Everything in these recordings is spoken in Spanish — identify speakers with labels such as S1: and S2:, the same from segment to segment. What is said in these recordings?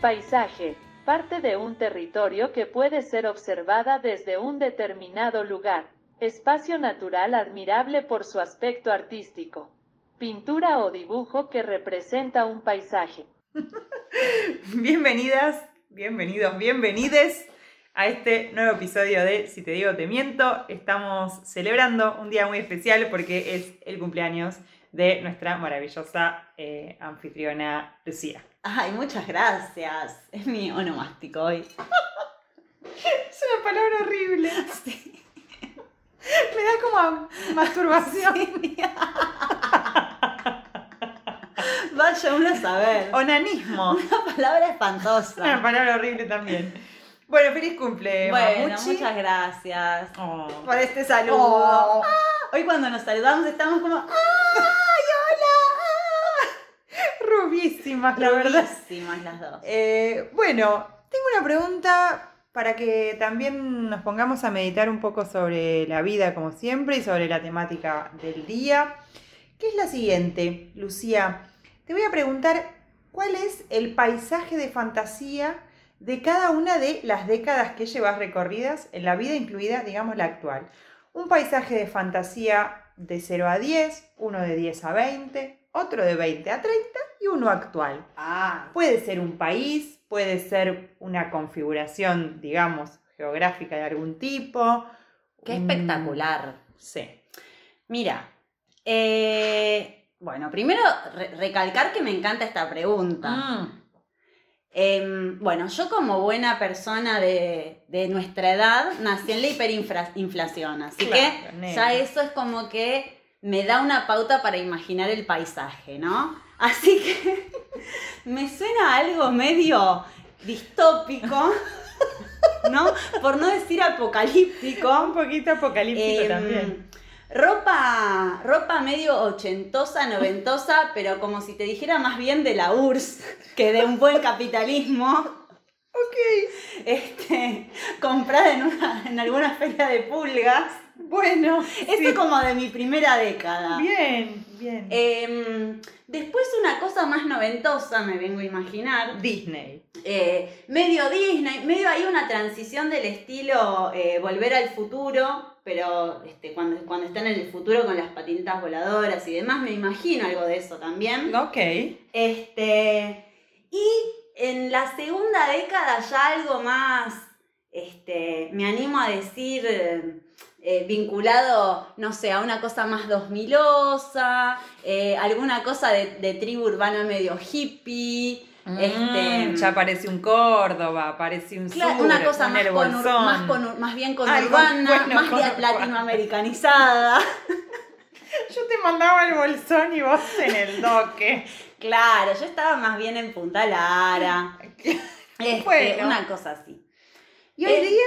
S1: Paisaje, parte de un territorio que puede ser observada desde un determinado lugar. Espacio natural admirable por su aspecto artístico. Pintura o dibujo que representa un paisaje.
S2: Bienvenidas, bienvenidos, bienvenides a este nuevo episodio de Si te digo te miento. Estamos celebrando un día muy especial porque es el cumpleaños de nuestra maravillosa eh, anfitriona Lucía.
S3: Ay, muchas gracias. Es mi onomástico hoy.
S2: Es una palabra horrible.
S3: Sí.
S2: Me da como masturbación.
S3: Vaya uno a saber.
S2: Onanismo.
S3: Una palabra espantosa.
S2: Una palabra horrible también. Bueno, feliz cumple,
S3: Bueno,
S2: Mamuchi.
S3: muchas gracias
S2: Oh.
S3: por este saludo.
S2: Oh.
S3: Ah, hoy cuando nos saludamos estamos como ¡Ay,
S2: Rubísimas, la
S3: hola!
S2: verdad.
S3: Rubísimas las dos.
S2: Eh, bueno, tengo una pregunta para que también nos pongamos a meditar un poco sobre la vida, como siempre, y sobre la temática del día, que es la siguiente, Lucía. Te voy a preguntar cuál es el paisaje de fantasía de cada una de las décadas que llevas recorridas en la vida, incluida, digamos, la actual. Un paisaje de fantasía de 0 a 10, uno de 10 a 20, otro de 20 a 30 y uno actual.
S3: Ah,
S2: Puede ser un país, puede ser una configuración, digamos, geográfica de algún tipo.
S3: qué
S2: un-
S3: espectacular.
S2: Sí.
S3: Mira, eh, bueno, primero re- recalcar que me encanta esta pregunta.
S2: Mm.
S3: Em, bueno, yo como buena persona de, de nuestra edad nací en la hiperinflación, así
S2: Claro,
S3: que
S2: nena.
S3: ya eso es como que me da una pauta para imaginar el paisaje, ¿no? Así que me suena algo medio distópico, ¿no? Por no decir apocalíptico.
S2: Un poquito apocalíptico
S3: Em,
S2: también.
S3: Ropa, ropa medio ochentosa, noventosa, pero como si te dijera más bien de la URSS que de un buen capitalismo.
S2: Ok.
S3: Este, comprada en, una, en alguna feria de pulgas.
S2: Bueno.
S3: Esto
S2: sí.
S3: es como de mi primera década.
S2: Bien, bien.
S3: Em, después una cosa más noventosa, me vengo a imaginar.
S2: Disney.
S3: Eh, medio Disney, medio hay una transición del estilo eh, Volver al futuro, pero este, cuando, cuando están en el futuro con las patinetas voladoras y demás, me imagino algo de eso también.
S2: Ok.
S3: Este, y en la segunda década ya algo más, este, me animo a decir, eh, vinculado, no sé, a una cosa más 2000osa, eh, alguna cosa de, de tribu urbana medio hippie. Este,
S2: Mm, ya parece un Córdoba, parece un
S3: Claro,
S2: sur,
S3: una cosa
S2: un
S3: más, con, más, con- más bien con
S2: Algo,
S3: urbana,
S2: bueno,
S3: más
S2: con
S3: latinoamericanizada.
S2: Yo te mandaba el bolsón y vos en el doque.
S3: claro, yo estaba más bien en Punta Lara. Este,
S2: Bueno.
S3: Una cosa así.
S2: ¿Y hoy
S3: Eh,
S2: día?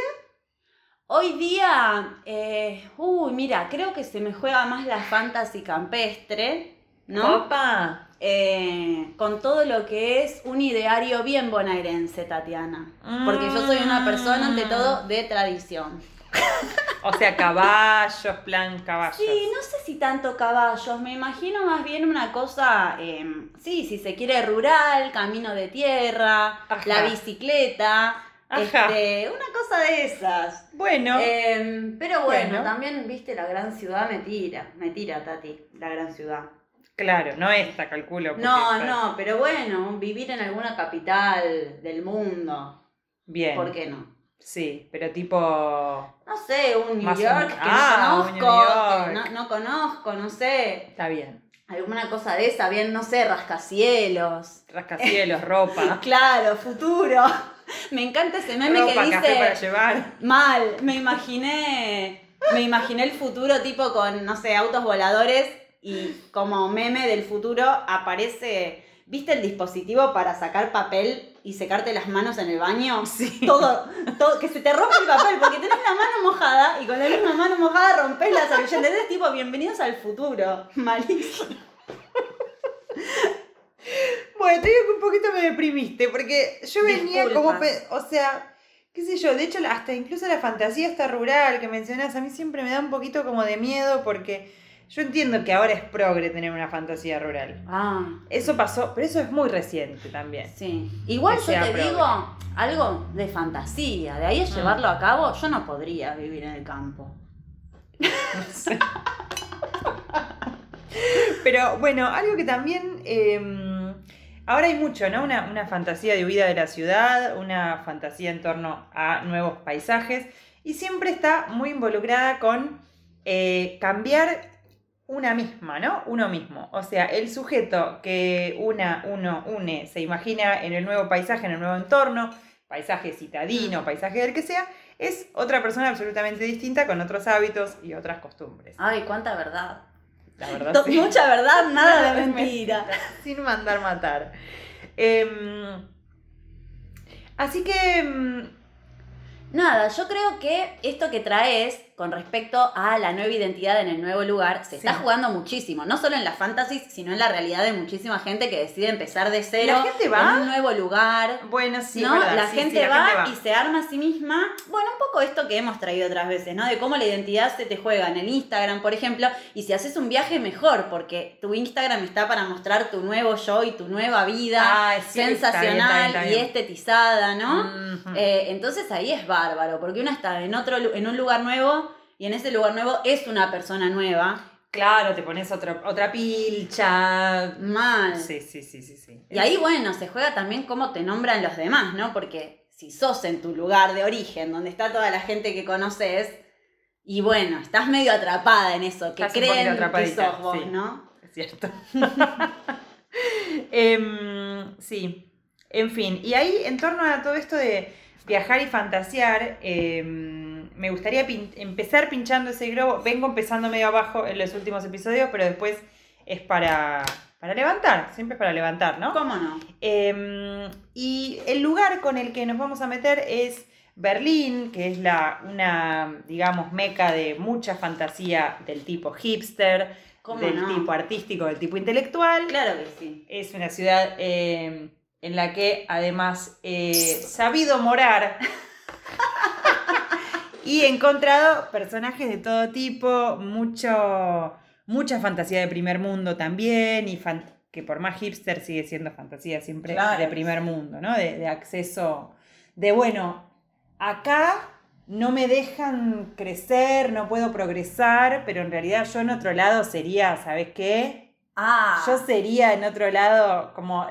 S3: Hoy día, eh, uy, mira, creo que se me juega más la fantasy campestre, ¿no?
S2: Opa.
S3: Eh, con todo lo que es un ideario bien bonaerense, Tatiana. Porque yo soy una persona, ante todo, de tradición.
S2: O sea, caballos, plan caballos.
S3: Sí, no sé si tanto caballos, me imagino más bien una cosa, eh, sí, si se quiere rural, camino de tierra,
S2: Ajá.
S3: la bicicleta. Este, una cosa de esas.
S2: Bueno,
S3: Eh, pero bueno,
S2: Bueno.
S3: también, viste, la gran ciudad me tira, me tira, Tati, la gran ciudad.
S2: claro, no esta, calculo.
S3: No,
S2: esta-
S3: no, pero bueno, vivir en alguna capital del mundo,
S2: Bien.
S3: ¿por qué no?
S2: Sí, pero tipo.
S3: No sé, un New York que
S2: Ah,
S3: no conozco, no, no conozco, no sé,
S2: Está bien.
S3: alguna cosa de esa, bien, no sé, rascacielos.
S2: Rascacielos, ropa.
S3: Claro, futuro. Me encanta ese meme
S2: ropa,
S3: que
S2: café para
S3: dice
S2: llevar.
S3: mal, me imaginé, me imaginé el futuro tipo con, no sé, autos voladores y como meme del futuro aparece, ¿viste el dispositivo para sacar papel y secarte las manos en el baño?
S2: Sí.
S3: Todo, todo, que se te rompe el papel porque tenés la mano mojada y con la misma mano mojada rompes la servilleta. ¿Entendés? Tipo, bienvenidos al futuro. Malísimo.
S2: Bueno, te digo que un poquito me deprimiste, porque yo venía
S3: Disculpas.
S2: como, o sea, qué sé yo, de hecho hasta incluso la fantasía esta rural que mencionás, a mí siempre me da un poquito como de miedo porque yo entiendo que ahora es progre tener una fantasía rural.
S3: Ah,
S2: Eso pasó, pero eso es muy reciente también.
S3: sí. Igual yo te
S2: progre.
S3: digo algo de fantasía, de ahí a
S2: Mm.
S3: llevarlo a cabo, yo no podría vivir en el campo.
S2: Pero bueno, algo que también eh, ahora hay mucho, ¿no? Una, una fantasía de huida de la ciudad, una fantasía en torno a nuevos paisajes y siempre está muy involucrada con eh, cambiar una misma, ¿no? Uno mismo. O sea, el sujeto que una, uno une, se imagina en el nuevo paisaje, en el nuevo entorno, paisaje citadino, paisaje del que sea, es otra persona absolutamente distinta con otros hábitos y otras costumbres.
S3: Ay, cuánta verdad.
S2: La verdad.
S3: To-
S2: sí.
S3: Mucha verdad, nada de mentira.
S2: sin mandar matar. Em, así que, em,
S3: Nada, yo creo que esto que traes con respecto a la nueva identidad en el nuevo lugar se está jugando muchísimo, no solo en la fantasy, sino en la realidad de muchísima gente que decide empezar de cero
S2: ¿La gente va?
S3: en un nuevo lugar.
S2: bueno, sí,
S3: ¿no?
S2: es verdad,
S3: la,
S2: sí,
S3: gente
S2: sí,
S3: va
S2: gente
S3: y se arma a sí misma. Bueno, un poco esto que hemos traído otras veces, ¿no? De cómo la identidad se te juega en el Instagram, por ejemplo. Y si haces un viaje, mejor, porque tu Instagram está para mostrar tu nuevo yo y tu nueva vida
S2: Ah, sí, está bien, está bien,
S3: sensacional y estetizada, ¿no? Eh, entonces ahí es bárbaro, porque uno está en, otro, en un lugar nuevo y en ese lugar nuevo es una persona nueva.
S2: claro, te pones otro, otra pilcha.
S3: Mal.
S2: Sí, sí, sí, sí, sí.
S3: Y ahí, bueno, se juega también cómo te nombran los demás, ¿no? Porque si sos en tu lugar de origen, donde está toda la gente que conoces, y bueno, estás medio atrapada en eso, que
S2: Estás
S3: creen que sos vos,
S2: sí.
S3: ¿no?
S2: Es cierto. Em, sí. En fin, y ahí en torno a todo esto de viajar y fantasear, em, me gustaría pin- empezar pinchando ese globo. Vengo empezando medio abajo en los últimos episodios, pero después es para, para levantar, siempre es para levantar, ¿no?
S3: ¿Cómo no?
S2: Em, y el lugar con el que nos vamos a meter es Berlín, que es la, una, digamos, meca de mucha fantasía del tipo hipster,
S3: ¿Cómo
S2: del
S3: no?
S2: tipo artístico, del tipo intelectual.
S3: Claro que sí.
S2: Es una ciudad eh, en la que además he sabido morar y he encontrado personajes de todo tipo, mucho, mucha fantasía de primer mundo también, y fan- que por más hipster sigue siendo fantasía siempre
S3: Claro.
S2: de primer mundo, ¿no? De, de acceso, de bueno, acá no me dejan crecer, no puedo progresar, pero en realidad yo en otro lado sería, ¿sabes qué?
S3: Ah,
S2: Yo sería en otro lado como...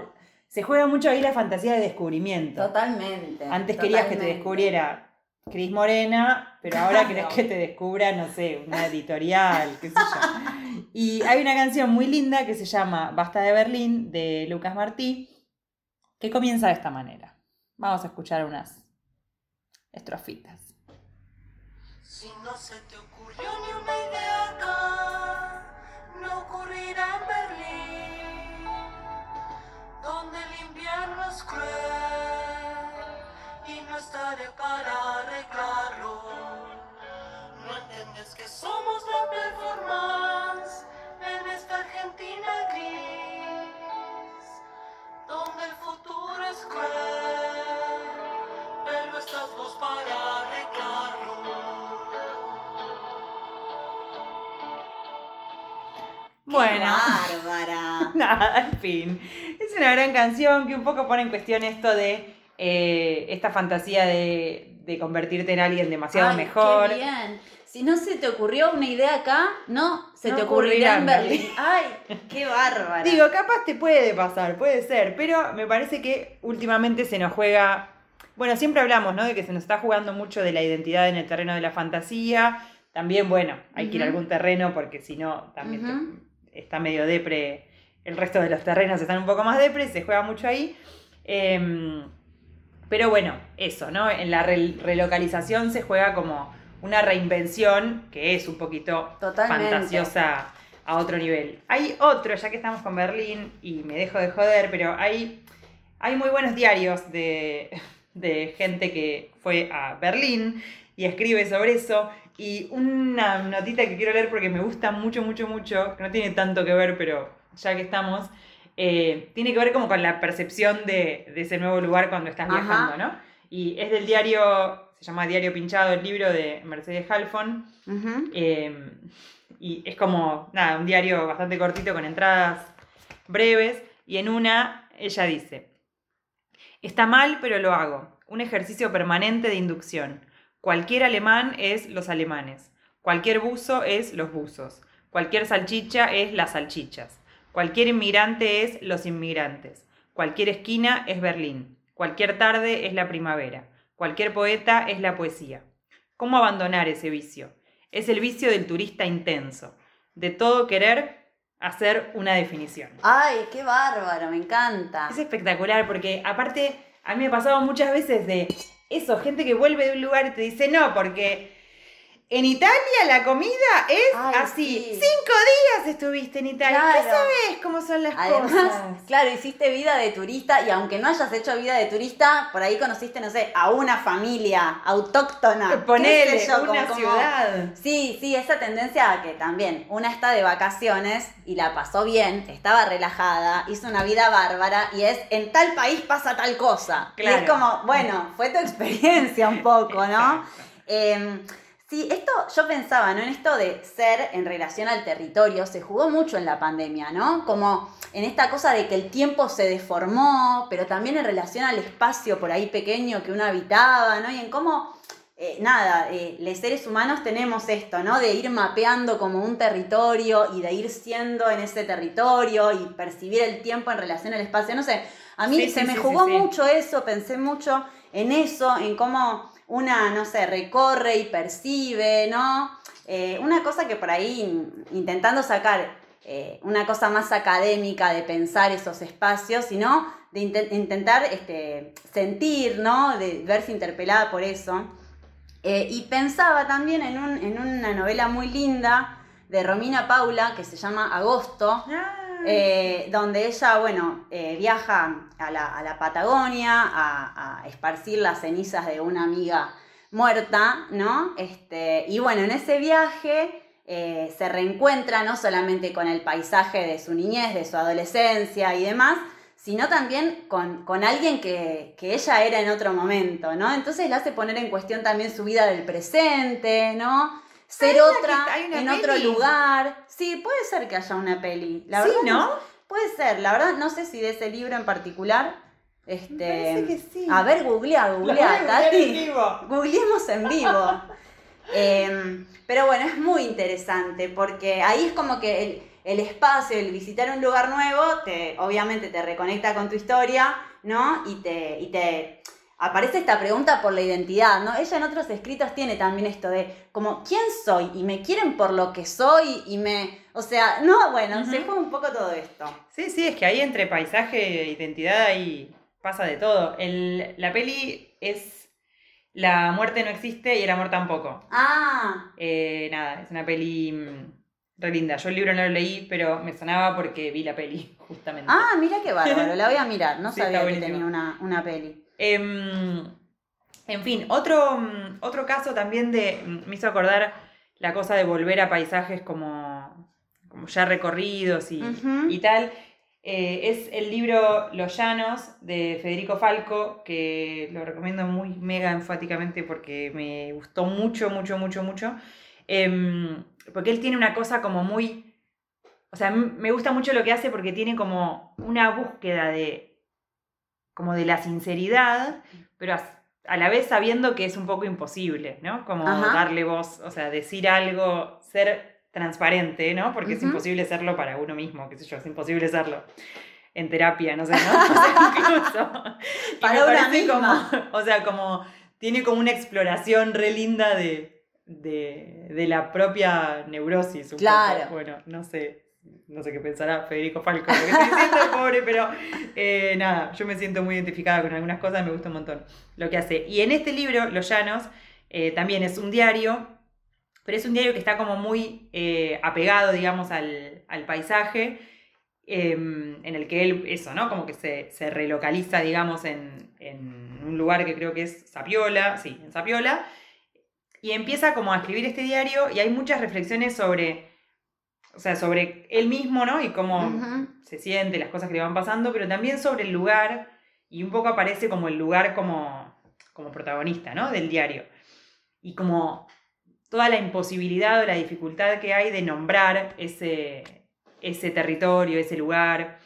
S2: Se juega mucho ahí la fantasía de descubrimiento.
S3: totalmente.
S2: Antes querías que te descubriera Cris Morena, pero ahora querés
S3: Claro.
S2: que te descubra, no sé, una editorial, qué sé yo. Y hay una canción muy linda que se llama Basta de Berlín, de Lucas Martí, que comienza de esta manera. Vamos a escuchar unas estrofitas.
S4: Si no se te ocurrió ni una idea acá, no ocurrirá en Berlín, donde el invierno es cruel no estaré para arreglarlo. No entiendes que somos la performance en esta Argentina gris, donde el futuro es cruel, pero estás vos para arreglarlo.
S2: Bueno.
S3: Bárbara.
S2: Nada, en fin. Es una gran canción que un poco pone en cuestión esto de eh, esta fantasía de, de convertirte en alguien demasiado
S3: Ay,
S2: mejor.
S3: Qué bien. Si no se te ocurrió una idea acá, no se
S2: No
S3: te ocurrirá en
S2: ocurrirá en
S3: Berlín. Ay, qué bárbara.
S2: Digo, capaz te puede pasar, puede ser, pero me parece que últimamente se nos juega. Bueno, siempre hablamos, ¿no? De que se nos está jugando mucho de la identidad en el terreno de la fantasía. También, bueno, hay que ir a algún terreno porque si no, también te- está medio depre. El resto de los terrenos están un poco más depre, se juega mucho ahí. Em, pero bueno, eso, ¿no? En la re- relocalización se juega como una reinvención que es un poquito
S3: Totalmente.
S2: fantasiosa a otro nivel. Hay otro, ya que estamos con Berlín y me dejo de joder, pero hay, hay muy buenos diarios de, de gente que fue a Berlín y escribe sobre eso. Y una notita que quiero leer porque me gusta mucho, mucho, mucho, que no tiene tanto que ver, pero ya que estamos, eh, tiene que ver como con la percepción de, de ese nuevo lugar cuando estás
S3: Ajá.
S2: viajando, ¿no? Y es del diario, se llama Diario Pinchado, el libro de Mercedes Halfon. Eh, y es como, nada, un diario bastante cortito con entradas breves. Y en una, ella dice, está mal, pero lo hago. Un ejercicio permanente de inducción. Cualquier alemán es los alemanes. Cualquier buzo es los buzos. Cualquier salchicha es las salchichas. Cualquier inmigrante es los inmigrantes. Cualquier esquina es Berlín. Cualquier tarde es la primavera. Cualquier poeta es la poesía. ¿Cómo abandonar ese vicio? Es el vicio del turista intenso, de todo querer hacer una definición.
S3: Ay, qué bárbaro, me encanta.
S2: Es espectacular porque aparte a mí me ha pasado muchas veces de eso, gente que vuelve de un lugar y te dice, no, porque en Italia la comida es
S3: Ay,
S2: así.
S3: sí.
S2: Cinco días estuviste en Italia. ¿Qué
S3: Claro.
S2: sabes cómo son las
S3: Además,
S2: cosas?
S3: claro, hiciste vida de turista y aunque no hayas hecho vida de turista, por ahí conociste, no sé, a una familia autóctona. qué
S2: Ponele
S3: yo,
S2: una
S3: como- como-
S2: ciudad.
S3: Sí, sí, esa tendencia a que también una está de vacaciones y la pasó bien, estaba relajada, hizo una vida bárbara y es en tal país pasa tal cosa. Y
S2: Claro.
S3: es como, bueno, fue tu experiencia un poco, ¿no? Eh, sí, esto yo pensaba, ¿no? En esto de ser en relación al territorio, se jugó mucho en la pandemia, ¿no? Como en esta cosa de que el tiempo se deformó, pero también en relación al espacio por ahí pequeño que uno habitaba, ¿no? Y en cómo, eh, nada, eh, los seres humanos tenemos esto, ¿no? De ir mapeando como un territorio y de ir siendo en ese territorio y percibir el tiempo en relación al espacio, no sé. A mí
S2: Sí,
S3: se
S2: sí,
S3: me
S2: sí,
S3: jugó mucho eso, pensé mucho en eso, en cómo una, no sé, recorre y percibe, ¿no? Eh, una cosa que por ahí, in- intentando sacar eh, una cosa más académica de pensar esos espacios, sino de inte- intentar este, sentir, ¿no? De verse interpelada por eso. Eh, y pensaba también en, un- en una novela muy linda de Romina Paula que se llama Agosto,
S2: Ah,
S3: eh, donde ella, bueno, eh, viaja a la, Patagonia a, a esparcir las cenizas de una amiga muerta, ¿no? Este, y bueno, en ese viaje eh, se reencuentra no solamente con el paisaje de su niñez, de su adolescencia y demás, sino también con, con alguien que, que ella era en otro momento, ¿no? Entonces le hace poner en cuestión también su vida del presente, ¿no? Ser
S2: Hay
S3: otra
S2: que- hay una
S3: en otro lugar. Sí, puede ser que haya una peli. La
S2: sí,
S3: verdad
S2: ¿no?
S3: Puede ser, la verdad no sé si de ese libro en particular. Este,
S2: parece que sí.
S3: A ver, googlea, googlea, Tati.
S2: vivo.
S3: Googleemos en vivo. Em, pero bueno, es muy interesante porque ahí es como que el, el espacio, el visitar un lugar nuevo, te, obviamente te reconecta con tu historia, ¿no? Y te, y te aparece esta pregunta por la identidad, ¿no? Ella en otros escritos tiene también esto de como, ¿quién soy? Y me quieren por lo que soy y me... O sea, no, bueno, se juega un poco todo esto.
S2: Sí, sí, es que ahí entre paisaje e identidad ahí pasa de todo. El- la peli es La muerte no existe y el amor tampoco.
S3: Ah,
S2: Eh, nada, es una peli mm, re linda. Yo el libro no lo leí, pero me sonaba porque vi la peli, justamente.
S3: ah, mira qué bárbaro, la voy a mirar, no
S2: Sí,
S3: sabía que
S2: buenísimo.
S3: tenía una, una peli.
S2: Em, en fin, otro, mm, otro caso también de. mm, me hizo acordar la cosa de volver a paisajes como, como ya recorridos y, y tal. eh, es el libro Los Llanos de Federico Falco, que lo recomiendo muy mega enfáticamente porque me gustó mucho, mucho, mucho, mucho. Em, porque él tiene una cosa como muy. O sea, me gusta mucho lo que hace porque tiene como una búsqueda de. Como de la sinceridad, pero a, a la vez sabiendo que es un poco imposible, ¿no? Como
S3: Ajá.
S2: darle voz, o sea, decir algo, ser transparente, ¿no? Porque es imposible serlo para uno mismo, qué sé yo, es imposible serlo. En terapia, no sé, ¿no? O sea, incluso.
S3: Para una misma.
S2: como- o sea, como tiene como una exploración re linda de, de, de la propia neurosis. un
S3: Claro.
S2: poco. Bueno, no sé, no sé qué pensará Federico Falco, lo que estoy diciendo, pobre, pero eh, nada, yo me siento muy identificada con algunas cosas, me gusta un montón lo que hace. Y en este libro, Los Llanos, eh, también es un diario, pero es un diario que está como muy eh, apegado, digamos, al, al paisaje, eh, en el que él, eso, ¿no? Como que se, se relocaliza, digamos, en, en un lugar que creo que es Sapiola, sí, en Sapiola, y empieza como a escribir este diario y hay muchas reflexiones sobre, o sea, sobre él mismo, ¿no? Y cómo se siente, las cosas que le van pasando, pero también sobre el lugar, y un poco aparece como el lugar como, como protagonista, ¿no? Del diario. Y como toda la imposibilidad o la dificultad que hay de nombrar ese, ese territorio, ese lugar.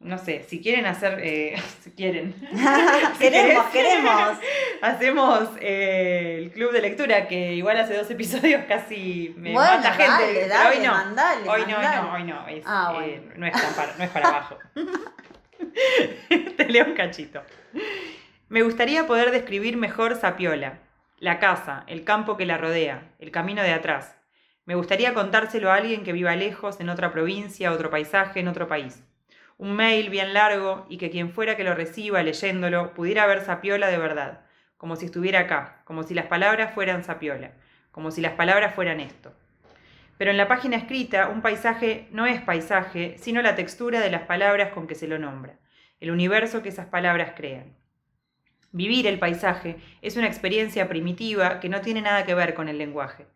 S2: No sé, si quieren hacer, eh, si quieren.
S3: queremos, queremos.
S2: Hacemos eh, el club de lectura, que igual hace dos episodios casi me
S3: Bueno,
S2: mata gente.
S3: dale,
S2: hoy no.
S3: mandale,
S2: hoy no, hoy
S3: mandale.
S2: no, hoy no. Es,
S3: Ah,
S2: eh, no, es para, no es para abajo. Te leo un cachito. Me gustaría poder describir mejor Sapiola, la casa, el campo que la rodea, el camino de atrás. Me gustaría contárselo a alguien que viva lejos, en otra provincia, otro paisaje, en otro país. Un mail bien largo y que quien fuera que lo reciba leyéndolo pudiera ver Sapiola de verdad, como si estuviera acá, como si las palabras fueran Sapiola, como si las palabras fueran esto. Pero en la página escrita, un paisaje no es paisaje, sino la textura de las palabras con que se lo nombra, el universo que esas palabras crean. Vivir el paisaje es una experiencia primitiva que no tiene nada que ver con el lenguaje.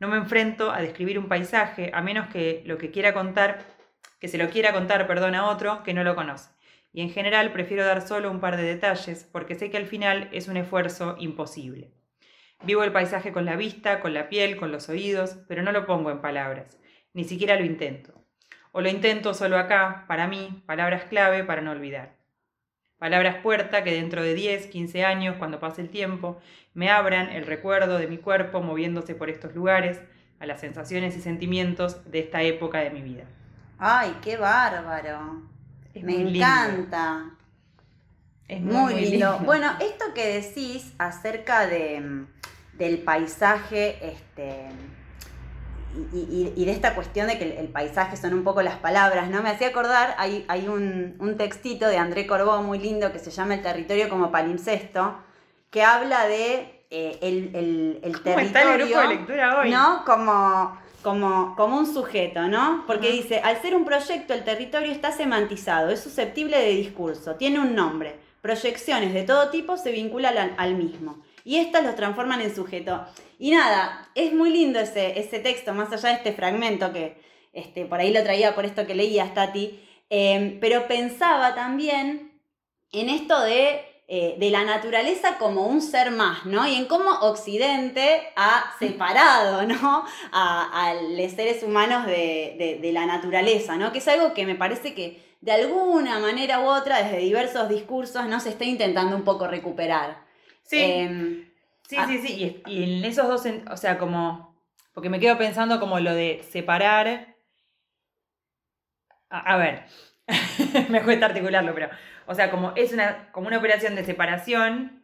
S2: No me enfrento a describir un paisaje a menos que lo que quiera contar, que se lo quiera contar, perdón, a otro que no lo conoce. Y en general prefiero dar solo un par de detalles porque sé que al final es un esfuerzo imposible. Vivo el paisaje con la vista, con la piel, con los oídos, pero no lo pongo en palabras, ni siquiera lo intento. O lo intento solo acá, para mí, palabras clave para no olvidar. Palabras puerta que dentro de 10, 15 años, cuando pase el tiempo, me abran el recuerdo de mi cuerpo moviéndose por estos lugares, a las sensaciones y sentimientos de esta época de mi vida.
S3: Ay, qué bárbaro.
S2: Es
S3: Me
S2: muy lindo.
S3: encanta.
S2: Es
S3: Muy, lindo. Bueno, esto que decís acerca de, del paisaje, este. Y, y- y de esta cuestión de que el, el paisaje son un poco las palabras, ¿no? Me hacía acordar, hay, hay un, un textito de André Corbó muy lindo que se llama El territorio como palimpsesto, que habla de eh, el, el- el
S2: ¿Cómo está el grupo de lectura hoy?
S3: ¿no? Como, como, como un sujeto, ¿no? Porque dice, al ser un proyecto, el territorio está semantizado, es susceptible de discurso, tiene un nombre, proyecciones de todo tipo se vinculan al, al mismo. Y estas los transforman en sujeto. Y nada, es muy lindo ese, ese texto, más allá de este fragmento que este, por ahí lo traía por esto que leías, Tati. Eh, pero pensaba también en esto de, eh, de la naturaleza como un ser más, ¿no? Y en cómo Occidente ha separado, ¿no? A, a los seres humanos de, de- de la naturaleza, ¿no? Que es algo que me parece que de alguna manera u otra, desde diversos discursos, no se está intentando un poco recuperar.
S2: Sí,
S3: Em,
S2: sí,
S3: ah.
S2: sí, sí. Y, es- y en esos dos, o sea, como. Porque me quedo pensando como lo de separar. A, a ver, me cuesta articularlo, pero. O sea, como es una, como una operación de separación,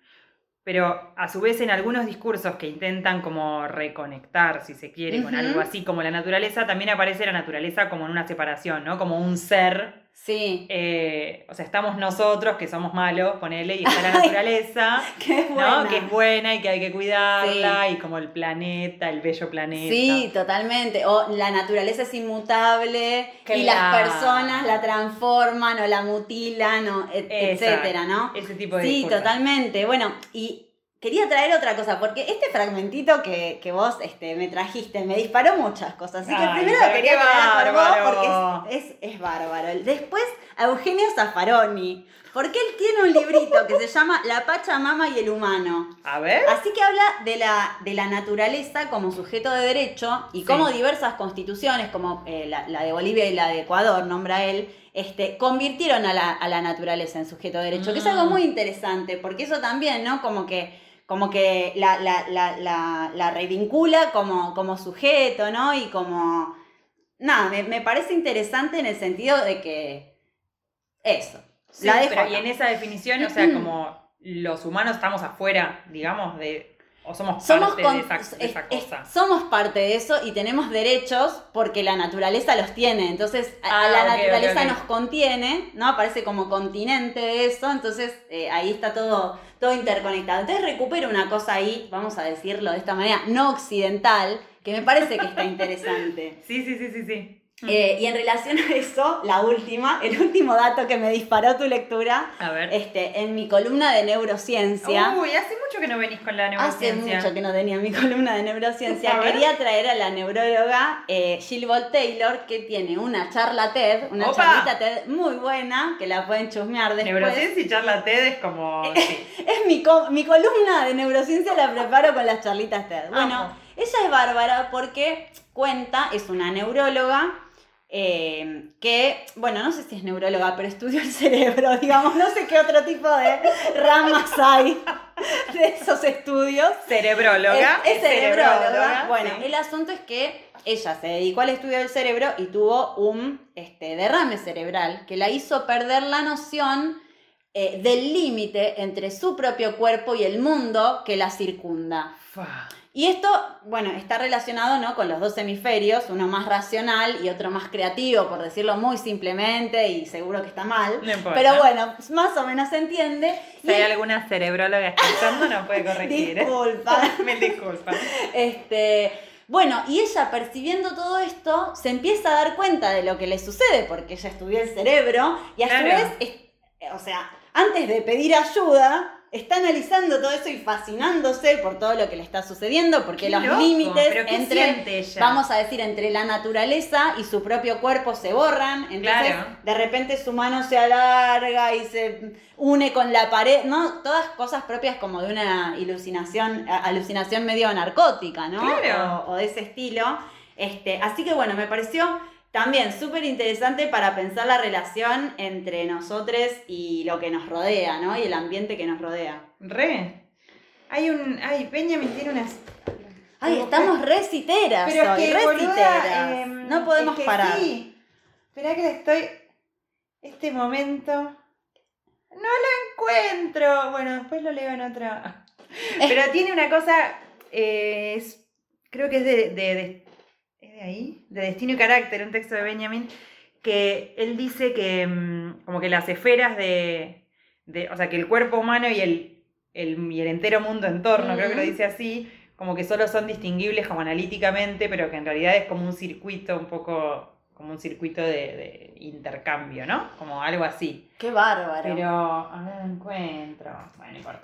S2: pero a su vez en algunos discursos que intentan como reconectar, si se quiere, con algo así como la naturaleza, también aparece la naturaleza como en una separación, ¿no? Como un ser.
S3: Sí,
S2: eh, o sea, estamos nosotros, que somos malos, ponele, y está la naturaleza.
S3: es
S2: ¿no? Que es buena y que hay que cuidarla, y como el planeta, el bello planeta.
S3: Sí, totalmente. O la naturaleza es inmutable y las personas la transforman o la mutilan, o et- etcétera, ¿no?
S2: Ese tipo de
S3: Sí,
S2: discursos.
S3: totalmente. Bueno, y quería traer otra cosa, porque este fragmentito que, que vos este, me trajiste me disparó muchas cosas. Así que
S2: Ay,
S3: primero quería traer Corbó
S2: bárbaro.
S3: porque es, es, es bárbaro. Después a Eugenio Zaffaroni, porque él tiene un librito que se llama La Pachamama y el Humano.
S2: A ver.
S3: Así que habla de la, de la naturaleza como sujeto de derecho y
S2: Sí.
S3: cómo diversas constituciones, como eh, la, la de Bolivia y la de Ecuador, nombra él, este, convirtieron a la, a la naturaleza en sujeto de derecho, que es algo
S2: Mm.
S3: muy interesante, porque eso también, ¿no? Como que, como que la, la, la, la, la revincula como, como sujeto, ¿no? Y como... Nada, me, me parece interesante en el sentido de que... Eso.
S2: Sí,
S3: la
S2: pero y en esa definición, o sea, como los humanos estamos afuera, digamos, de. O somos,
S3: Somos,
S2: parte
S3: con-
S2: de esa, de esa
S3: es- es-
S2: cosa.
S3: somos parte de eso y tenemos derechos porque la naturaleza los tiene. Entonces, a- a
S2: Ah,
S3: la naturaleza nos contiene, ¿no? Aparece como continente de eso. Entonces, eh, ahí está todo, todo interconectado. Entonces, recupero una cosa ahí, vamos a decirlo de esta manera, no occidental, que me parece que está interesante.
S2: Sí, sí, sí, sí, sí.
S3: Eh, y en relación a eso, la última, el último dato que me disparó tu lectura,
S2: A ver.
S3: este, en mi columna de neurociencia.
S2: Uy, hace mucho que no venís con la
S3: Hace
S2: neurociencia.
S3: mucho que no tenía mi columna de neurociencia. Quería traer a la neuróloga eh, Jill Bolt Taylor, que tiene una charla TED, una
S2: Opa.
S3: charlita TED muy buena, que la pueden chusmear después.
S2: Neurociencia y charla TED es como... sí.
S3: Es mi, co- mi columna de neurociencia, la preparo con las charlitas TED. Bueno, ella es bárbara porque cuenta, es una neuróloga. Eh, que, bueno, no sé si es neuróloga, pero estudió el cerebro, digamos, no sé qué otro tipo de ramas hay de esos estudios.
S2: Cerebróloga.
S3: Es, es cerebróloga.
S2: cerebróloga,
S3: Bueno,
S2: sí.
S3: el asunto es que ella se dedicó al estudio del cerebro y tuvo un este, derrame cerebral que la hizo perder la noción eh, del límite entre su propio cuerpo y el mundo que la circunda.
S2: Fa.
S3: Y esto, bueno, está relacionado ¿no? con los dos hemisferios, uno más racional y otro más creativo, por decirlo muy simplemente, y seguro que está mal.
S2: No importa.
S3: Pero bueno, más o menos se entiende.
S2: Si hay
S3: Y-
S2: alguna cerebróloga escuchando, nos puede corregir. ¿eh?
S3: Disculpa.
S2: Mil disculpas.
S3: Este, bueno, y ella percibiendo todo esto, se empieza a dar cuenta de lo que le sucede, porque ella estudió el cerebro, y a su vez, o sea, antes de pedir ayuda, está analizando todo eso y fascinándose por todo lo que le está sucediendo, porque
S2: Qué
S3: los
S2: loco,
S3: límites
S2: pero ¿qué
S3: entre,
S2: ella?
S3: vamos a decir, entre la naturaleza y su propio cuerpo se borran, entonces
S2: Claro.
S3: de repente su mano se alarga y se une con la pared, ¿no? Todas cosas propias como de una iluminación, a- alucinación medio narcótica, ¿no?
S2: Claro.
S3: O, o de ese estilo. Este, así que bueno, me pareció también súper interesante para pensar la relación entre nosotros y lo que nos rodea, ¿no? Y el ambiente que nos rodea.
S2: Re. Hay un. Ay, Benjamin tiene unas.
S3: Ay, estamos reciteras
S2: Pero es que, boluda,
S3: reciteras.
S2: em,
S3: no podemos
S2: es que
S3: parar.
S2: Sí. Esperá que le estoy. Este momento. No lo encuentro. Bueno, después lo leo en otro. Pero tiene una cosa. eh, es, creo que es de, de- de- ¿Es de ahí? De Destino y Carácter, un texto de Benjamin. Que él dice que. mm, Como que las esferas de. de- o sea, que el cuerpo humano y el, el, y el entero mundo en torno, creo que lo dice así, como que solo son distinguibles como analíticamente, pero que en realidad es como un circuito un poco, como un circuito de, de intercambio, ¿no? Como algo así.
S3: Qué bárbaro.
S2: Pero, a ver, no encuentro. Bueno, no importa.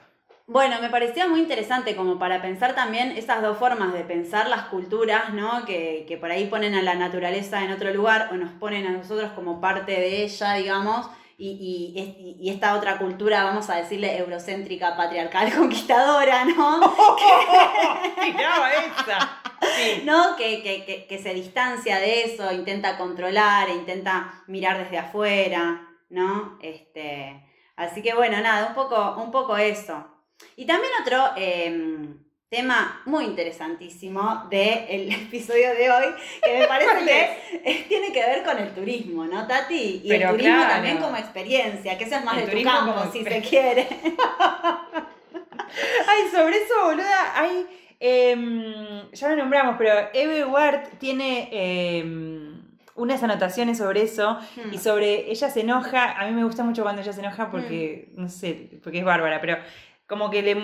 S3: Bueno, me parecía muy interesante como para pensar también esas dos formas de pensar las culturas, ¿no? Que, que por ahí ponen a la naturaleza en otro lugar o nos ponen a nosotros como parte de ella, digamos, y, y, esta otra cultura, vamos a decirle, eurocéntrica, patriarcal, conquistadora, ¿no?
S2: Tiraba esa. Sí.
S3: ¿no? Que, que, que, que se distancia de eso, intenta controlar, intenta mirar desde afuera, ¿no? Este, así que bueno, nada, un poco, un poco eso. Y también otro eh, tema muy interesantísimo del episodio de hoy, que me parece
S2: ¿Cuál
S3: que eh, tiene que ver con el turismo, ¿no, Tati? Y
S2: Pero
S3: el turismo
S2: claro.
S3: también como experiencia, que ese es más
S2: El
S3: de tu
S2: turismo
S3: campo,
S2: como
S3: si se quiere.
S2: Ay, sobre eso, boluda, hay. em, ya lo nombramos, pero Eve Ward tiene em, unas anotaciones sobre eso.
S3: Hmm.
S2: Y sobre ella se enoja, a mí me gusta mucho cuando ella se enoja porque, no sé, porque es bárbara, pero como que le,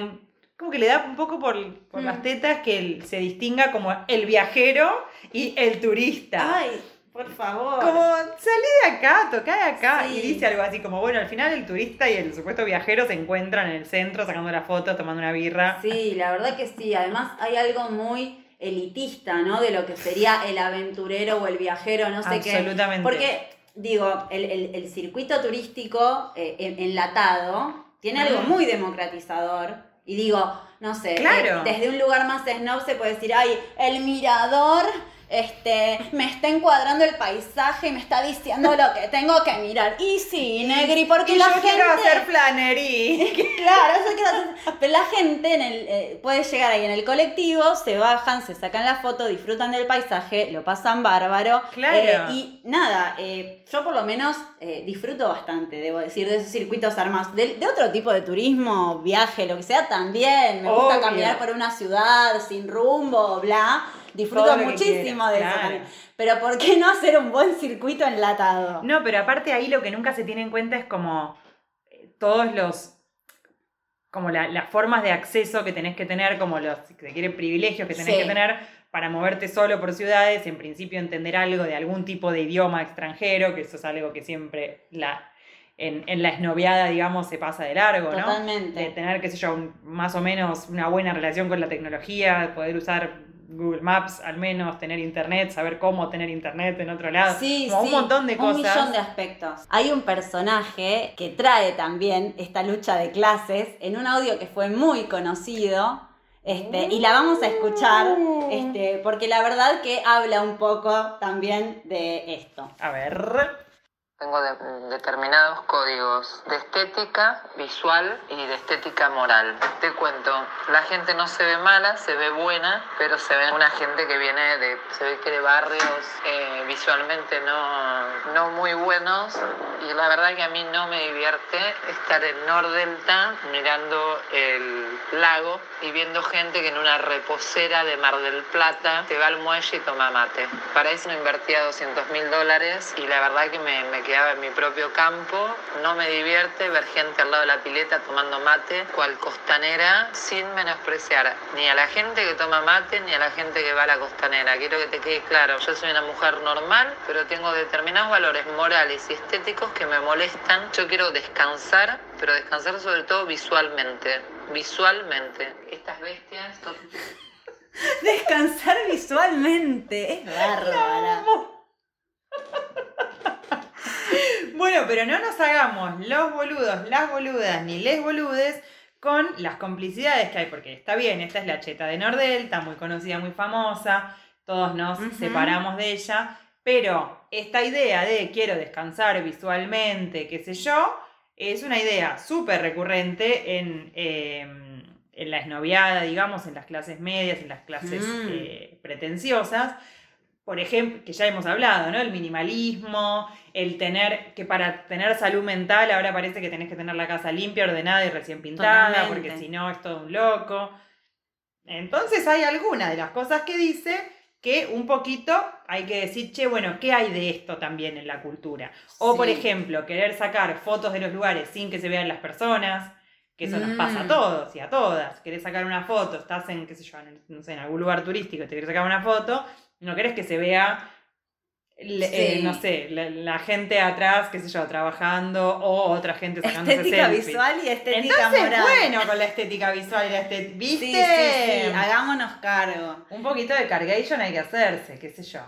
S2: como que le da un poco por, por
S3: Mm.
S2: las tetas que él se distinga como el viajero y el turista.
S3: Ay, por favor.
S2: Como, salí de acá, tocá de acá.
S3: Sí.
S2: Y dice algo así como, bueno, al final el turista y el supuesto viajero se encuentran en el centro sacando las fotos, tomando una birra.
S3: Sí, la verdad que sí. Además hay algo muy elitista, ¿no? De lo que sería el aventurero o el viajero, no sé qué.
S2: Absolutamente.
S3: Porque, digo, el, el- el circuito turístico eh, en- enlatado tiene algo muy democratizador. Y digo, no sé,
S2: Claro.
S3: eh, desde un lugar más snob se puede decir, ay, el mirador este, me está encuadrando el paisaje y me está diciendo lo que tengo que mirar. Y sí, Negri, porque
S2: y
S3: la
S2: yo
S3: gente...
S2: quiero hacer flanery.
S3: Claro, eso quiero hacer. Pero la gente en el, eh, puede llegar ahí en el colectivo, se bajan, se sacan la foto, disfrutan del paisaje, lo pasan bárbaro.
S2: Claro.
S3: Eh, y nada, eh, yo por lo menos disfruto bastante, debo decir, de esos circuitos armados. De, de otro tipo de turismo, viaje, lo que sea, también. Me gusta caminar por una ciudad sin rumbo, bla. Disfruto muchísimo de eso
S2: claro.
S3: Pero ¿por qué no hacer un buen circuito enlatado?
S2: No, pero aparte ahí lo que nunca se tiene en cuenta es como eh, todos los como la- las formas de acceso que tenés que tener, como los, si se quiere, privilegios que tenés
S3: Sí.
S2: que tener para moverte solo por ciudades, en principio entender algo de algún tipo de idioma extranjero, que eso es algo que siempre la, en, en la esnoviada, digamos, se pasa de largo, ¿no?
S3: Totalmente.
S2: De tener, qué sé yo, un- más o menos una buena relación con la tecnología, poder usar Google Maps al menos, tener internet, saber cómo tener internet en otro lado.
S3: Sí,
S2: como
S3: sí,
S2: un montón de
S3: Un
S2: cosas.
S3: millón de aspectos. Hay un personaje que trae también esta lucha de clases en un audio que fue muy conocido. Este, y la vamos a escuchar
S2: Uh.
S3: este, porque la verdad que habla un poco también de esto.
S2: A ver.
S5: Tengo de- determinados códigos de estética visual y de estética moral. Te cuento, la gente no se ve mala, se ve buena, pero se ve una gente que viene de, se ve que de barrios eh, visualmente no, no muy buenos. Y la verdad que a mí no me divierte estar en Nordelta mirando el lago y viendo gente que en una reposera de Mar del Plata se va al muelle y toma mate. Para eso no invertía 200 mil dólares y la verdad que me, me quedaba en mi propio campo. No me divierte ver gente al lado de la pileta tomando mate, cual costanera, sin menospreciar ni a la gente que toma mate ni a la gente que va a la costanera. Quiero que te quede claro, yo soy una mujer normal, pero tengo determinados valores morales y estéticos que me molestan. Yo quiero descansar, pero descansar sobre todo visualmente. Visualmente. Estas bestias...
S3: Descansar visualmente, es bárbara.
S2: Bueno, pero no nos hagamos los boludos, las boludas ni les boludes con las complicidades que hay, porque está bien, esta es la cheta de Nordelta, muy conocida, muy famosa, todos nos separamos de ella, pero esta idea de quiero descansar visualmente, qué sé yo, es una idea súper recurrente en, eh, en la esnoviada, digamos, en las clases medias, en las clases
S3: Mm.
S2: eh, pretenciosas. Por ejemplo, que ya hemos hablado, ¿no? El minimalismo, el tener, que para tener salud mental ahora parece que tenés que tener la casa limpia, ordenada y recién pintada,
S3: Totalmente.
S2: porque si no es todo un loco. Entonces hay algunas de las cosas que dice que un poquito hay que decir, che, bueno, ¿qué hay de esto también en la cultura? O, por ejemplo, querer sacar fotos de los lugares sin que se vean las personas, que eso nos
S3: Mm.
S2: pasa a todos y a todas. Querés sacar una foto, estás en, qué sé yo, en, no sé, en algún lugar turístico y te querés sacar una foto, no querés que se vea, le- eh, no sé, la, la gente atrás, qué sé yo, trabajando o otra gente sacándose
S3: Estética
S2: selfies.
S3: visual y estética
S2: Entonces,
S3: moral.
S2: bueno, con la estética visual y la estética, ¿viste?
S3: Sí, sí, sí, hagámonos cargo.
S2: Un poquito de cargation hay que hacerse, qué sé yo.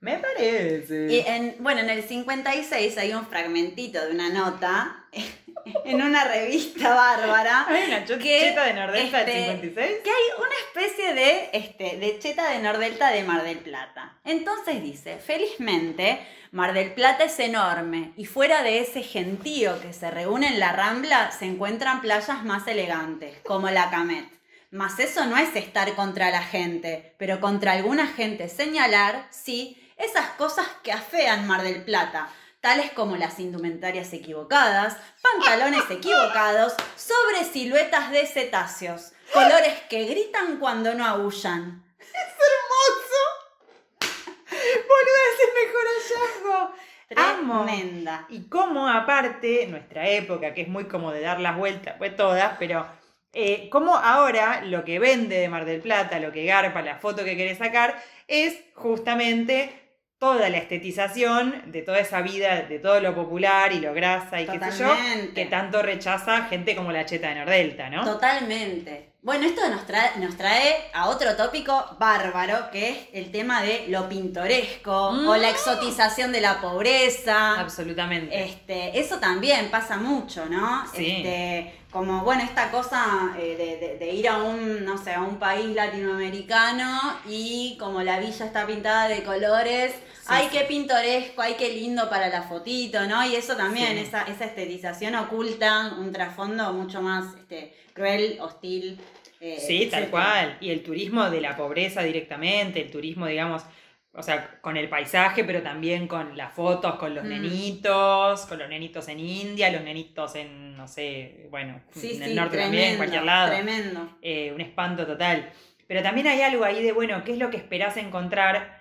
S2: Me parece.
S3: Y en, bueno, en el 56 hay un fragmentito de una nota en una revista bárbara
S2: ¿Hay una
S3: que,
S2: cheta de Nordelta del
S3: este,
S2: 56?
S3: que hay una especie de, este, de cheta de Nordelta de Mar del Plata. Entonces dice, felizmente, Mar del Plata es enorme y fuera de ese gentío que se reúne en la Rambla se encuentran playas más elegantes, como la Camet. Mas eso no es estar contra la gente, pero contra alguna gente señalar, sí, esas cosas que afean Mar del Plata, tales como las indumentarias equivocadas, pantalones equivocados, sobre siluetas de cetáceos, colores que gritan cuando no aullan.
S2: Boluda, es el mejor hallazgo. Amo.
S3: Tremenda.
S2: Y cómo aparte, nuestra época, que es muy como de dar las vueltas, pues todas, pero eh, cómo ahora lo que vende de Mar del Plata, lo que garpa, la foto que querés sacar, es justamente toda la estetización de toda esa vida, de todo lo popular y lo grasa y qué sé yo, que tanto rechaza gente como la cheta de Nordelta, ¿no?
S3: Totalmente. Bueno, esto nos trae, nos trae a otro tópico bárbaro, que es el tema de lo pintoresco
S2: Mm.
S3: o la exotización de la pobreza.
S2: Absolutamente.
S3: Este, eso también pasa mucho, ¿no?
S2: Sí.
S3: Este, como, bueno, esta cosa eh, de, de- de ir a un, no sé, a un país latinoamericano y como la villa está pintada de colores, ay, qué pintoresco, ay, qué lindo para la fotito, ¿no? Y eso también, esa estetización oculta un trasfondo mucho más este, cruel, hostil. eh,
S2: Sí, tal cual. Y el turismo de la pobreza directamente, el turismo, digamos, o sea, con el paisaje, pero también con las fotos, con los
S3: Mm.
S2: nenitos, con los nenitos en India, los nenitos en, no sé, bueno,
S3: Sí,
S2: en el
S3: sí,
S2: norte
S3: tremendo,
S2: también, en cualquier lado.
S3: Tremendo.
S2: Eh, un espanto total. Pero también hay algo ahí de, bueno, ¿qué es lo que esperás encontrar?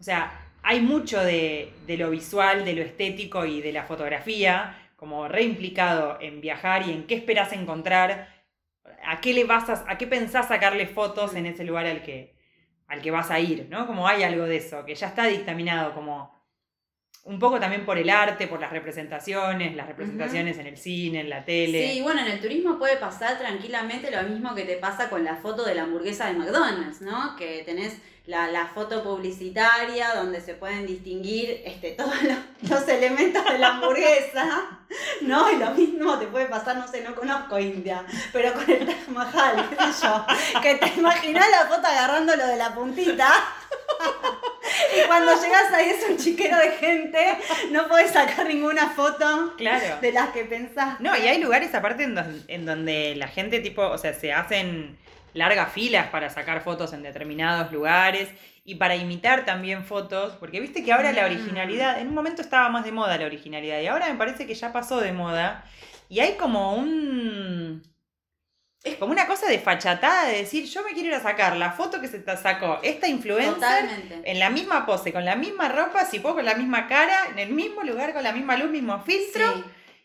S2: O sea, hay mucho de, de lo visual, de lo estético y de la fotografía, como reimplicado en viajar y en qué esperás encontrar, a qué le vas a, a qué pensás sacarle fotos en ese lugar al que, al que vas a ir, ¿no? Como hay algo de eso, que ya está dictaminado como un poco también por el arte, por las representaciones, las representaciones en el cine, en la tele.
S3: Sí, bueno, en el turismo puede pasar tranquilamente lo mismo que te pasa con la foto de la hamburguesa de McDonald's, ¿no? Que tenés la, la foto publicitaria donde se pueden distinguir este, todos los, los elementos de la hamburguesa, ¿no? Y lo mismo te puede pasar, no sé, no conozco India, pero con el Taj Mahal, qué sé yo, que te imaginás la foto agarrando lo de la puntita. Y cuando llegas ahí es un chiquero de gente, no podés sacar ninguna foto
S2: Claro.
S3: de las que pensás.
S2: No, y hay lugares aparte en, don- en donde la gente tipo, o sea, se hacen largas filas para sacar fotos en determinados lugares y para imitar también fotos, porque viste que ahora la
S3: Mm.
S2: originalidad, en un momento estaba más de moda la originalidad y ahora me parece que ya pasó de moda y hay como un... Es como una cosa de fachatada de decir, yo me quiero ir a sacar la foto que se te sacó esta influencer
S3: Totalmente.
S2: en la misma pose, con la misma ropa, si puedo con la misma cara, en el mismo lugar, con la misma luz, mismo filtro.
S3: Sí.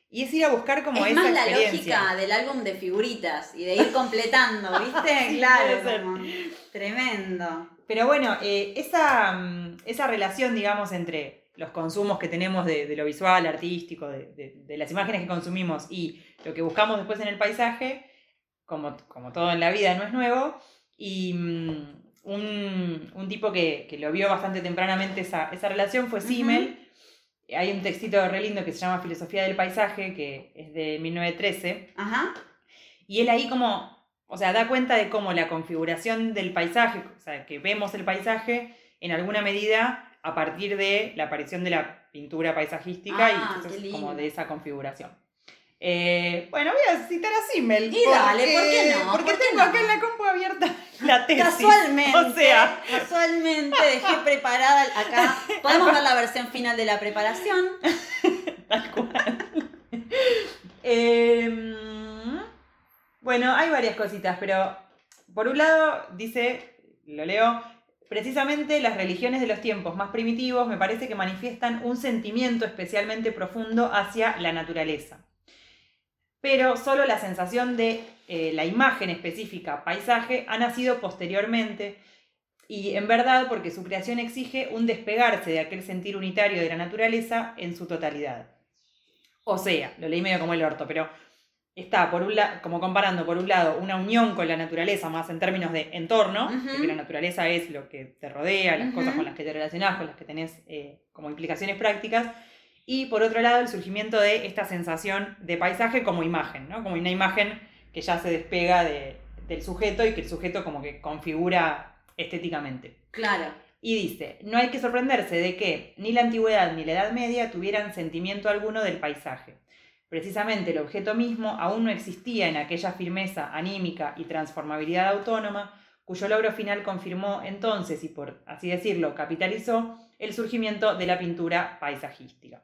S2: Y es ir a buscar como
S3: es
S2: esa
S3: más la
S2: experiencia.
S3: lógica del álbum de figuritas y de ir completando, ¿viste? claro,
S2: ser.
S3: como tremendo.
S2: Pero bueno, eh, esa, mm, esa relación, digamos, entre los consumos que tenemos de, de lo visual, artístico, de, de- de las imágenes que consumimos y lo que buscamos después en el paisaje, como, como todo en la vida, no es nuevo. Y mm, un, un tipo que, que lo vio bastante tempranamente esa, esa relación fue. Simmel. Hay un textito re lindo que se llama Filosofía del Paisaje, que es de 1913.
S3: Ajá.
S2: Y él ahí como, o sea, da cuenta de cómo la configuración del paisaje, o sea, que vemos el paisaje en alguna medida a partir de la aparición de la pintura paisajística y
S3: Ah,
S2: entonces
S3: qué
S2: como de esa configuración. Eh, bueno, voy a citar a Simmel.
S3: Y dale, ¿por qué no?
S2: Porque
S3: ¿Por qué
S2: tengo
S3: no?
S2: acá en la compu abierta la tesis.
S3: Casualmente,
S2: O sea,
S3: casualmente dejé preparada acá. Podemos ver la versión final de la preparación.
S2: Tal cual. Em, bueno, hay varias cositas, pero por un lado dice, lo leo, precisamente las religiones de los tiempos más primitivos me parece que manifiestan un sentimiento especialmente profundo hacia la naturaleza. Pero solo la sensación de eh, la imagen específica, paisaje, ha nacido posteriormente. Y en verdad porque su creación exige un despegarse de aquel sentir unitario de la naturaleza en su totalidad. O sea, lo leí medio como el orto, pero está por un como comparando por un lado una unión con la naturaleza más en términos de entorno, de que la naturaleza es lo que te rodea, las cosas con las que te relacionás, con las que tenés eh, como implicaciones prácticas, y por otro lado el surgimiento de esta sensación de paisaje como imagen, ¿no? como una imagen que ya se despega de- del sujeto y que el sujeto como que configura estéticamente.
S3: Claro.
S2: Y dice, no hay que sorprenderse de que ni la antigüedad ni la Edad Media tuvieran sentimiento alguno del paisaje. Precisamente el objeto mismo aún no existía en aquella firmeza anímica y transformabilidad autónoma, cuyo logro final confirmó entonces y por así decirlo capitalizó el surgimiento de la pintura paisajística.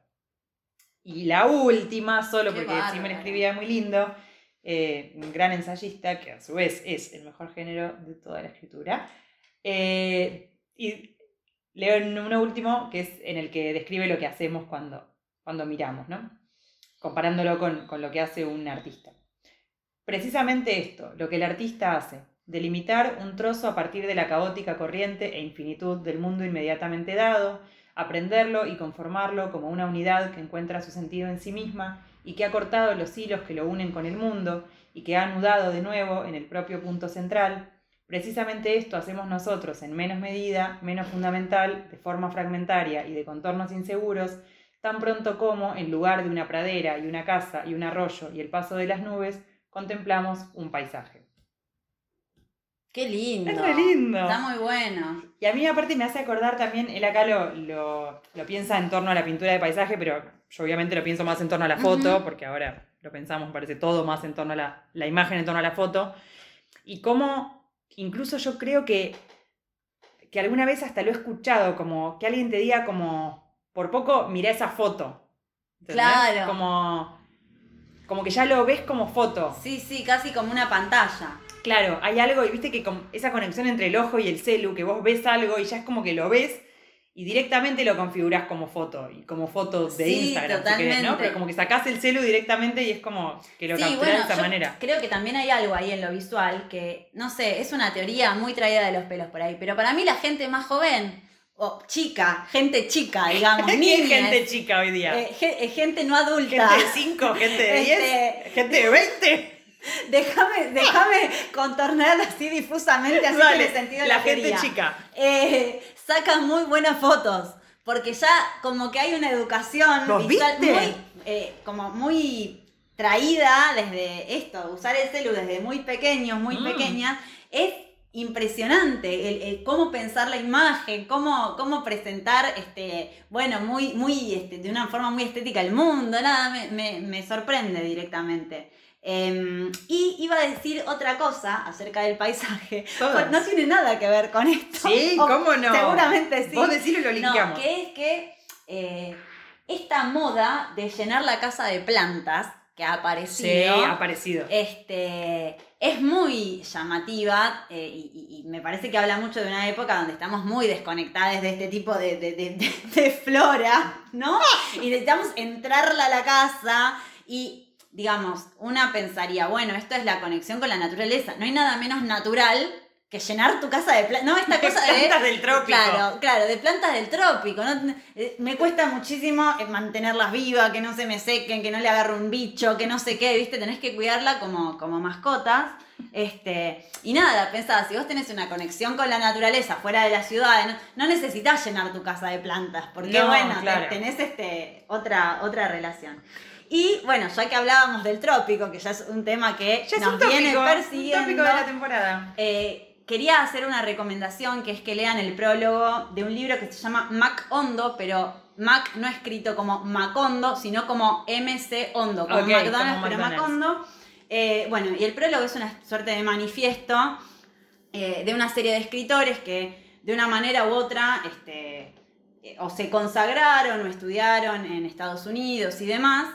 S2: Y la última, solo
S3: Qué
S2: porque
S3: bárbaro.
S2: escribía muy lindo, eh, un gran ensayista, que a su vez es el mejor género de toda la escritura. Eh, y leo en uno último, que es en el que describe lo que hacemos cuando, cuando miramos, ¿no? Comparándolo con, con lo que hace un artista. Precisamente esto, lo que el artista hace, delimitar un trozo a partir de la caótica corriente e infinitud del mundo inmediatamente dado, aprenderlo y conformarlo como una unidad que encuentra su sentido en sí misma y que ha cortado los hilos que lo unen con el mundo y que ha anudado de nuevo en el propio punto central, precisamente esto hacemos nosotros en menos medida, menos fundamental, de forma fragmentaria y de contornos inseguros, tan pronto como, en lugar de una pradera y una casa y un arroyo y el paso de las nubes, contemplamos un paisaje.
S3: Qué lindo.
S2: Es re lindo.
S3: Está muy bueno.
S2: Y a mí aparte me hace acordar también, él acá lo, lo, lo piensa en torno a la pintura de paisaje, pero yo obviamente lo pienso más en torno a la foto, porque ahora lo pensamos, parece todo más en torno a la, la imagen, en torno a la foto. Y cómo, incluso yo creo que, que alguna vez hasta lo he escuchado, como que alguien te diga como, por poco, mira esa foto. ¿Entendés?
S3: Claro.
S2: Como, como que ya lo ves como foto.
S3: Sí, sí, casi como una pantalla.
S2: Claro, hay algo, y viste que con esa conexión entre el ojo y el celu, que vos ves algo y ya es como que lo ves y directamente lo configuras como foto, y como foto de
S3: Sí,
S2: Instagram, si querés, ¿no?
S3: totalmente.
S2: Pero como que sacás el celu directamente y es como que lo
S3: Sí,
S2: capturás
S3: bueno,
S2: de esa
S3: yo
S2: manera.
S3: Creo que también hay algo ahí en lo visual que, no sé, es una teoría muy traída de los pelos por ahí. Pero para mí la gente más joven, o chica, gente chica, digamos,
S2: ¿Quién
S3: niñas,
S2: gente chica hoy día?
S3: eh, eh, gente no adulta.
S2: ¿Gente de 5? ¿Gente de 10?
S3: Este-
S2: ¿Gente de 20?
S3: Déjame, déjame contornar así difusamente, así tiene sentido
S2: la
S3: la,
S2: gente chica.
S3: Eh, sacan muy buenas fotos. Porque ya como que hay una educación
S2: ¿Vos
S3: visual
S2: viste?
S3: muy, eh, como muy traída desde esto, usar el celu desde muy pequeños, muy
S2: Mm.
S3: pequeñas, es impresionante el, el cómo pensar la imagen, cómo, cómo presentar, este, bueno, muy, muy, este, de una forma muy estética el mundo, nada, me, me- me sorprende directamente. Em, y iba a decir otra cosa acerca del paisaje. No tiene nada que ver con esto.
S2: Sí,
S3: O
S2: ¿cómo no?
S3: Seguramente sí.
S2: Vos decilo y lo linkeamos.
S3: No, que es que eh, esta moda de llenar la casa de plantas que ha
S2: Sí,
S3: aparecido
S2: ha aparecido.
S3: este, es muy llamativa eh, y, me parece que habla mucho de una época donde estamos muy desconectadas de este tipo de, de- de- de- de flora, ¿no? Y necesitamos entrarla a la casa y, digamos, una pensaría, bueno, esto es la conexión con la naturaleza. No hay nada menos natural que llenar tu casa de plantas. No, esta
S2: De
S3: cosa de...
S2: plantas del trópico.
S3: Claro, claro, de plantas del trópico. ¿no? Eh, Me cuesta muchísimo eh, mantenerlas vivas, que no se me sequen, que no le agarre un bicho, que no sé qué, ¿viste? Tenés que cuidarla como, como mascotas. Este, y nada, pensá, si vos tenés una conexión con la naturaleza fuera de la ciudad, no, no necesitas llenar tu casa de plantas, porque
S2: No,
S3: bueno,
S2: claro.
S3: tenés este, otra, otra relación. Y bueno, ya que hablábamos del trópico, que ya es un tema que
S2: Ya
S3: nos
S2: un tópico,
S3: viene
S2: un
S3: persiguiendo.
S2: tópico de la temporada.
S3: Eh, quería hacer una recomendación que es que lean el prólogo de un libro que se llama Mac Hondo, pero Mac no escrito como Macondo, sino como MC Hondo, como
S2: Ok,
S3: McDonald's,
S2: como
S3: pero. Macondo. Eh, bueno, y el prólogo es una suerte de manifiesto eh, de una serie de escritores que de una manera u otra este, o se consagraron o estudiaron en Estados Unidos y demás.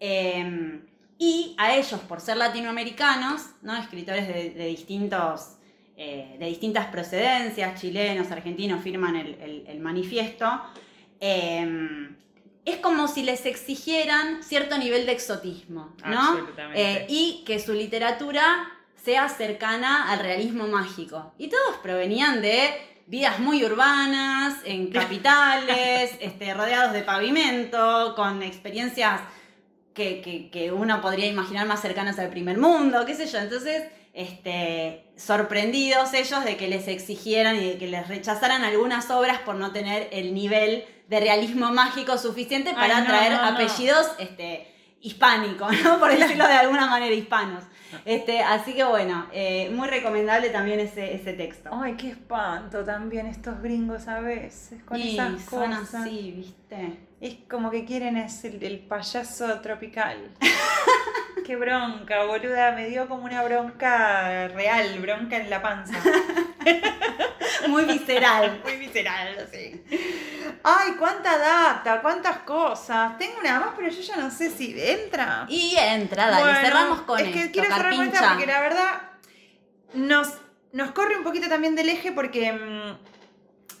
S3: Eh, y a ellos, por ser latinoamericanos, ¿no? escritores de, de distintos, eh, de distintas procedencias, chilenos, argentinos, firman el, el- el manifiesto, eh, es como si les exigieran cierto nivel de exotismo, ¿no? Eh, y que su literatura sea cercana al realismo mágico. Y todos provenían de vidas muy urbanas, en capitales, este, rodeados de pavimento, con experiencias que, que- que uno podría imaginar más cercanas al primer mundo, qué sé yo. Entonces, este, sorprendidos ellos de que les exigieran y de que les rechazaran algunas obras por no tener el nivel de realismo mágico suficiente para
S2: Ay, no,
S3: traer
S2: no, no.
S3: apellidos este, hispánicos, ¿no? por decirlo de alguna manera, hispanos. Este, así que bueno, eh, muy recomendable también ese, ese texto.
S2: Ay, qué espanto también estos gringos a veces con
S3: y
S2: esas
S3: son
S2: cosas.
S3: así, ¿viste?
S2: Es como que quieren es el, el payaso tropical. Qué bronca, boluda. Me dio como una bronca real, bronca en la panza.
S3: Muy visceral.
S2: Muy visceral, sí. Ay, cuánta data, cuántas cosas. Tengo una más, pero yo ya no sé si entra.
S3: Y entra, dale,
S2: Bueno,
S3: cerramos con
S2: Es que
S3: esto,
S2: quiero cerrar con esta porque la verdad nos, nos corre un poquito también del eje porque.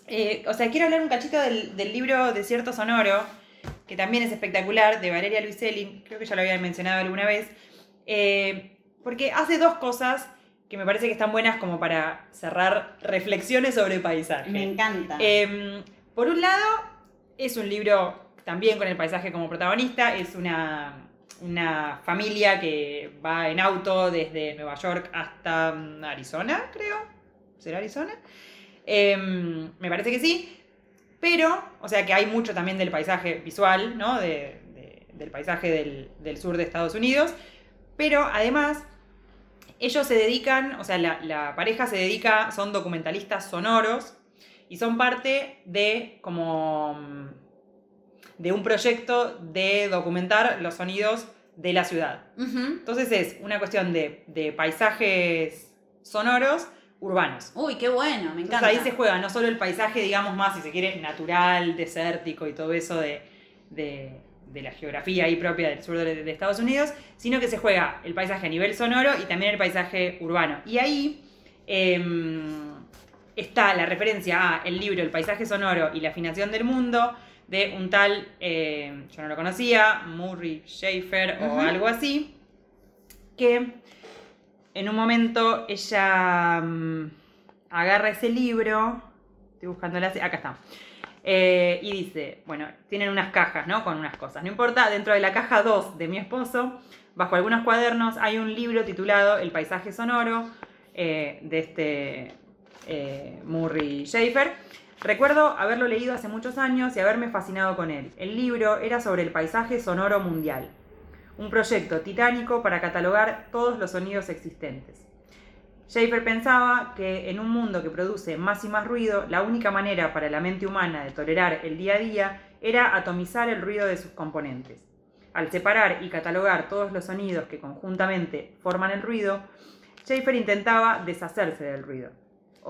S2: Eh, o sea, quiero hablar un cachito del, del libro Desierto Sonoro, que también es espectacular, de Valeria Luiselli. Creo que ya lo había mencionado alguna vez. eh, porque hace dos cosas que me parece que están buenas como para cerrar reflexiones sobre paisaje.
S3: Me encanta.
S2: Eh, por un lado, es un libro también con el paisaje como protagonista. Es una, una familia que va en auto desde Nueva York hasta mm, Arizona, creo. ¿Será Arizona? Eh, me parece que sí. Pero, o sea que hay mucho también del paisaje visual, ¿no? De- de- del paisaje del, del sur de Estados Unidos. Pero además, ellos se dedican, o sea, la, la pareja se dedica, son documentalistas sonoros y son parte de como de un proyecto de documentar los sonidos de la ciudad. Entonces es una cuestión de, de paisajes sonoros urbanos.
S3: Uy, qué bueno, me
S2: Entonces
S3: encanta.
S2: ahí se juega no solo el paisaje, digamos más, si se quiere, natural, desértico y todo eso de, de- de la geografía ahí propia del sur de, de Estados Unidos, sino que se juega el paisaje a nivel sonoro y también el paisaje urbano. Y ahí em, está la referencia a el libro El paisaje sonoro y la afinación del mundo de un tal, eh, yo no lo conocía, Murray Schaefer o algo así, que en un momento ella mm, agarra ese libro, estoy buscando la, acá está, eh, y dice, bueno, tienen unas cajas, ¿no? Con unas cosas, no importa, dentro de la caja 2 de mi esposo, bajo algunos cuadernos hay un libro titulado El paisaje sonoro, eh, de este eh, Murray Schaefer. Recuerdo haberlo leído hace muchos años y haberme fascinado con él. El libro era sobre el paisaje sonoro mundial, un proyecto titánico para catalogar todos los sonidos existentes. Schaefer pensaba que en un mundo que produce más y más ruido, la única manera para la mente humana de tolerar el día a día era atomizar el ruido de sus componentes. Al separar y catalogar todos los sonidos que conjuntamente forman el ruido, Schaefer intentaba deshacerse del ruido.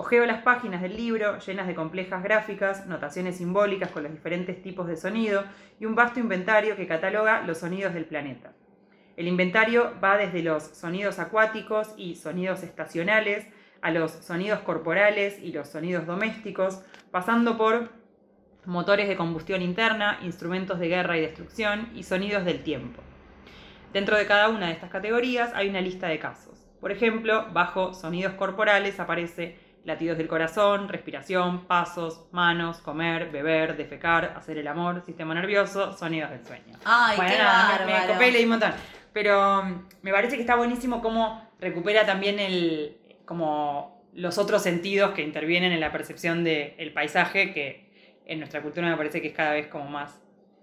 S2: Ojeo las páginas del libro llenas de complejas gráficas, notaciones simbólicas con los diferentes tipos de sonido y un vasto inventario que cataloga los sonidos del planeta. El inventario va desde los sonidos acuáticos y sonidos estacionales a los sonidos corporales y los sonidos domésticos, pasando por motores de combustión interna, instrumentos de guerra y destrucción y sonidos del tiempo. Dentro de cada una de estas categorías hay una lista de casos. Por ejemplo, bajo sonidos corporales aparece latidos del corazón, respiración, pasos, manos, comer, beber, defecar, hacer el amor, sistema nervioso, sonidos del sueño.
S3: Ay,
S2: Bueno,
S3: qué
S2: nada, me- copé y leí un montón. Pero mm, me parece que está buenísimo cómo recupera también el, como los otros sentidos que intervienen en la percepción del paisaje, que en nuestra cultura me parece que es cada vez como más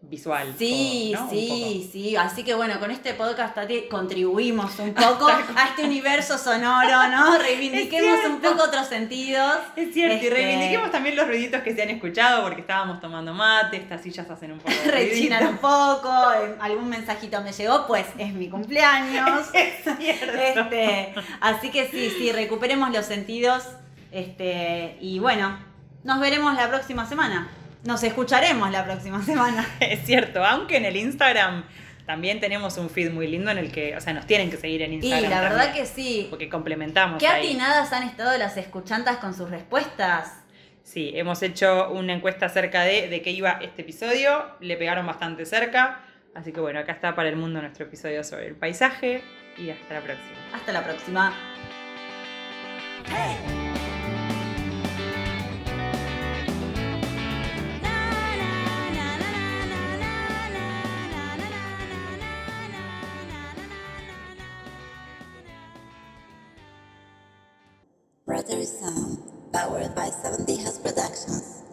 S2: visual.
S3: Sí, sí, sí. Así que bueno, con este podcast Tati, contribuimos un poco a este universo sonoro, ¿no? Reivindiquemos un
S2: cierto.
S3: poco otros sentidos.
S2: Es cierto, y
S3: Este,
S2: reivindiquemos también los ruiditos que se han escuchado porque estábamos tomando mate, estas sillas hacen un poco de
S3: Rechinan un poco, eh, algún mensajito me llegó, pues es mi cumpleaños. Este, así que sí, sí, recuperemos los sentidos. Este, y bueno, nos veremos la próxima semana. Nos escucharemos la próxima semana.
S2: Es cierto, aunque en el Instagram también tenemos un feed muy lindo en el que, o sea, nos tienen que seguir en
S3: Y
S2: Instagram.
S3: la verdad
S2: también,
S3: que sí.
S2: Porque complementamos.
S3: ¿Qué
S2: ahí.
S3: atinadas han estado las escuchantas con sus respuestas?
S2: Sí, hemos hecho una encuesta acerca de, de qué iba este episodio, le pegaron bastante cerca, así que bueno, acá está para el mundo nuestro episodio sobre el paisaje y hasta la próxima.
S3: Hasta la próxima.
S6: Brother Sound, um, powered by 7D House Productions.